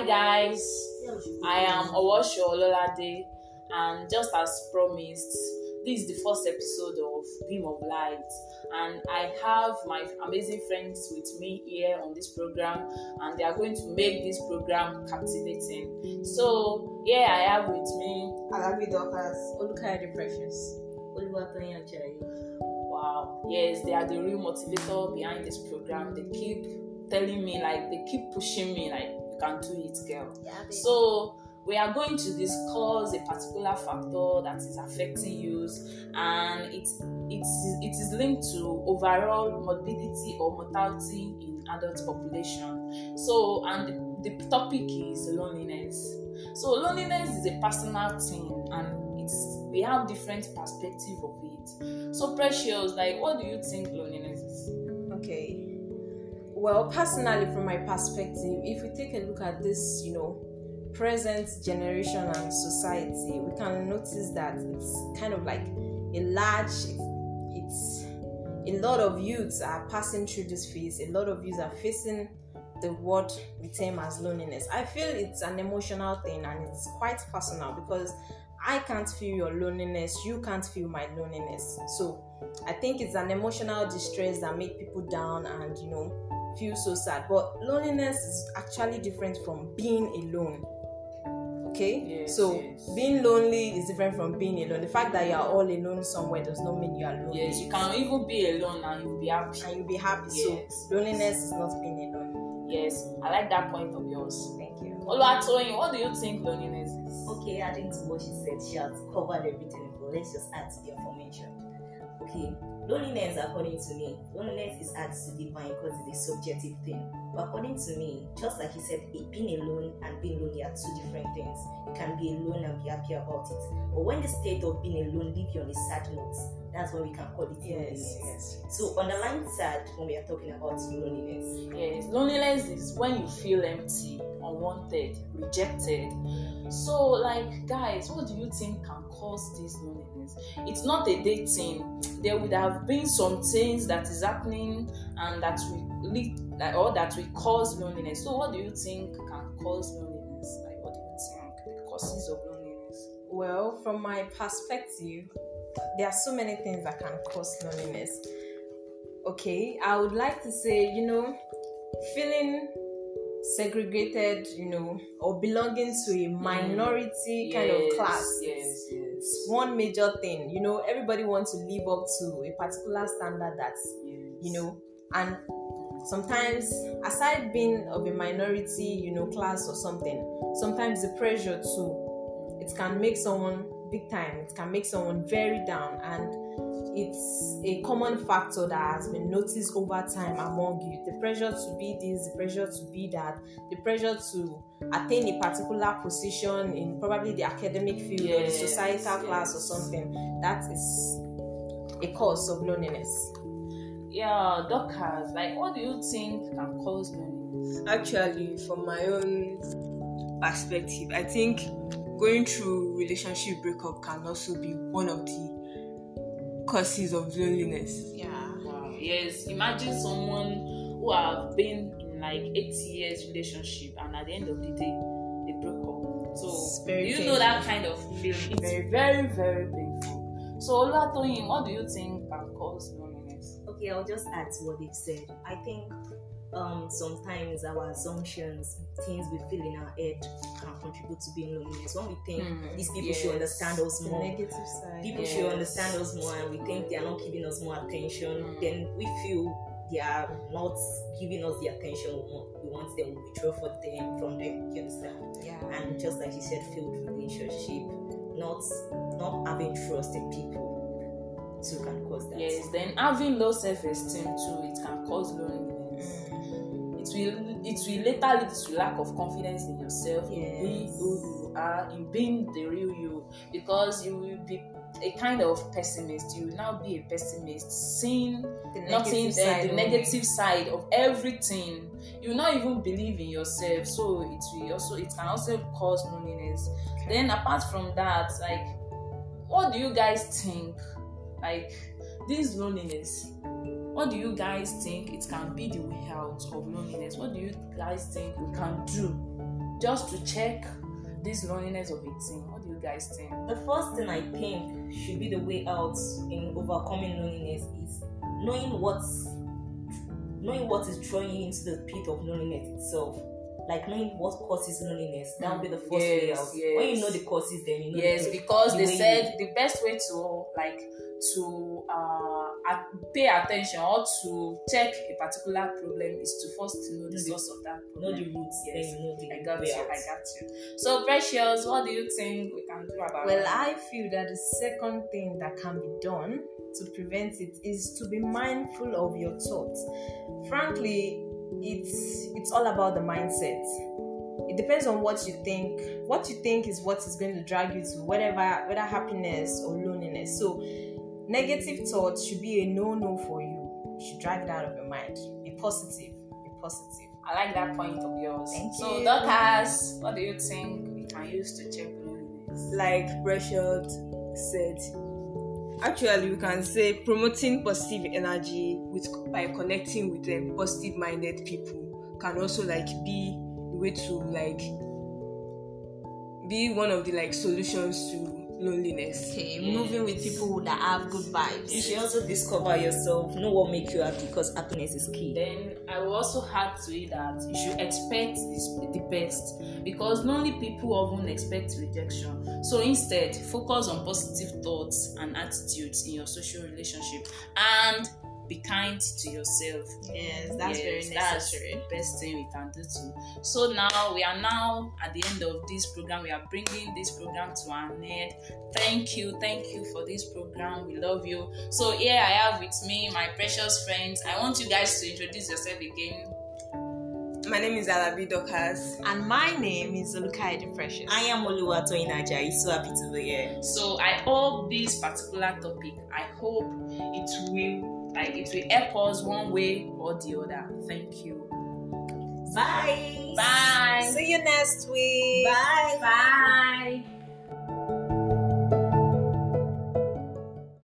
Hi guys, I am Owosho Ololade, and just as promised, this is the first episode of Beam of Light, and I have my amazing friends with me here on this program, and they are going to make this program captivating. So, here I have with me Alabi Dorcas. Olukayode Precious. Oluwatoyin Ajayi. Wow, yes, they are the real motivator behind this program. They keep telling me, like, they keep pushing me, like, you can do it, girl. Yeah, So we are going to discuss a particular factor that is affecting youth, and it's it's it is linked to overall morbidity or mortality in adult population. So and the, the topic is loneliness. So loneliness is a personal thing, and it's we have different perspective of it. So precious, like what do you think loneliness is? Okay. Well, personally, from my perspective, if we take a look at this, you know, present generation and society, we can notice that it's kind of like a large, it's a lot of youths are passing through this phase. A lot of youths are facing the word we term as loneliness. I feel it's an emotional thing and it's quite personal because I can't feel your loneliness, you can't feel my loneliness. So I think it's an emotional distress that make people down and you know feel so sad. But loneliness is actually different from being alone. Okay? Yes, so yes. being lonely is different from being alone. The fact that you are all alone somewhere does not mean you are lonely. Yes, you can even be alone and you'll be happy. and you'll be happy. Yes. So loneliness is not being alone. Yes, I like that point of yours. Thank you. Oluwatoyin, what do you think loneliness is? Okay, adding to what she said, she has covered everything, but let's just add to the information. Okay, loneliness, according to me, loneliness is hard to define because it's a subjective thing. But according to me, just like he said, being alone and being lonely are two different things. You can be alone and be happy about it. But when the state of being alone leave you on a sad note, that's when we can call it loneliness. Yes, yes. So underline sad when we are talking about loneliness. Yes, loneliness is when you feel empty, unwanted, rejected. So, like, guys, what do you think can cause this loneliness? It's not a dating. There would have been some things that is happening and that will lead, like, or that will cause loneliness. So, what do you think can cause loneliness? Like, what do you think the causes of loneliness? Well, from my perspective, there are so many things that can cause loneliness. Okay, I would like to say, you know, feeling segregated, you know, or belonging to a mm. minority kind of class. Yes, yes. It's one major thing. You know, everybody wants to live up to a particular standard that's, yes. you know, and sometimes aside being of a minority, you know, class or something, sometimes the pressure too it can make someone big time it can make someone very down and it's a common factor that has been noticed over time among you. The pressure to be this the pressure to be that the pressure to attain a particular position in probably the academic field or the Yes, societal class or something that is a cause of loneliness. Yeah, Dorcas like, what do you think can cause loneliness? actually from my own perspective i think going through relationship breakup can also be one of the causes of loneliness yeah Wow. Yes, imagine someone who have been in like eight years relationship and at the end of the day they broke up. So very do you know that kind of feeling? It's Very, very, very, painful. So Olatoyin, what do you think can cause loneliness? Okay, I'll just add to what they've said. I think um, sometimes our assumptions, things we feel in our head, can contribute to being loneliness. When we think Hmm, these people yes. should understand us the more, negative side people Yes. should understand us more, and we think they are not giving us more attention, Hmm. then we feel they are not giving us the attention we want. We want them, we withdraw for them from them. You understand? yeah And just like you said, failed relationship, not not having trust in people, too can cause that. Yes, then having low self-esteem too, it can cause loneliness. It will it will later lead to lack of confidence in yourself. In being who you are in being the real you. Because you will be a kind of pessimist. You will now be a pessimist seeing the nothing negative there side the of negative side of everything. You will not even believe in yourself. So it will also it can also cause loneliness. Then apart from that like what do you guys think? Like this loneliness what do you guys think it can be the way out of loneliness what do you guys think we can do just to check this loneliness of a teen. What do you guys think? The first thing I think should be the way out in overcoming loneliness is knowing what's knowing what is throwing you into the pit of loneliness itself. Like knowing what causes loneliness. That would be the first way out. yes. When you know the causes, then you know. Yes, the, because the they said the best way to like to uh pay attention or to check a particular problem is to first know the source of that you know the roots. Yes. Then you know the I got way you. out. I got you. So, Precious, what do you think we can do about Well, it? I feel that the second thing that can be done to prevent it is to be mindful of your thoughts. Frankly, it's it's all about the mindset. It depends on what you think. What you think is what is going to drag you to whatever whether happiness or loneliness. So negative thoughts should be a no-no for you. You should drag it out of your mind. Be positive. Be positive. I like that point of yours. Thank so, you. Dorcas, what do you think we can use to check loneliness? like Precious said, actually we can say promoting positive energy with by connecting with um, them positive minded people can also like be a way to like be one of the like solutions to loneliness. Okay, Yes. moving with people that have good You vibes. should also discover yourself, know what makes you happy because happiness is key. Then I will also add to it that you should expect this, the best because lonely people often expect rejection. So instead, focus on positive thoughts and attitudes in your social relationship and be kind to yourself. Yes, that's Yes, very that's necessary. the best thing we can do too. So now we are now at the end of this program. We are bringing this program to an end. Thank you, thank you for this program. We love you. So here I have with me my precious friends. I want you guys to introduce yourself again. My name is Alabi Dorcas. And my name is Olukai Precious. I am Oluwatoyin Ajayi. So happy to be here. So I hope this particular topic. I hope it will like it will help us one way or the other. Thank you. Bye. Bye. See you next week. Bye. Bye.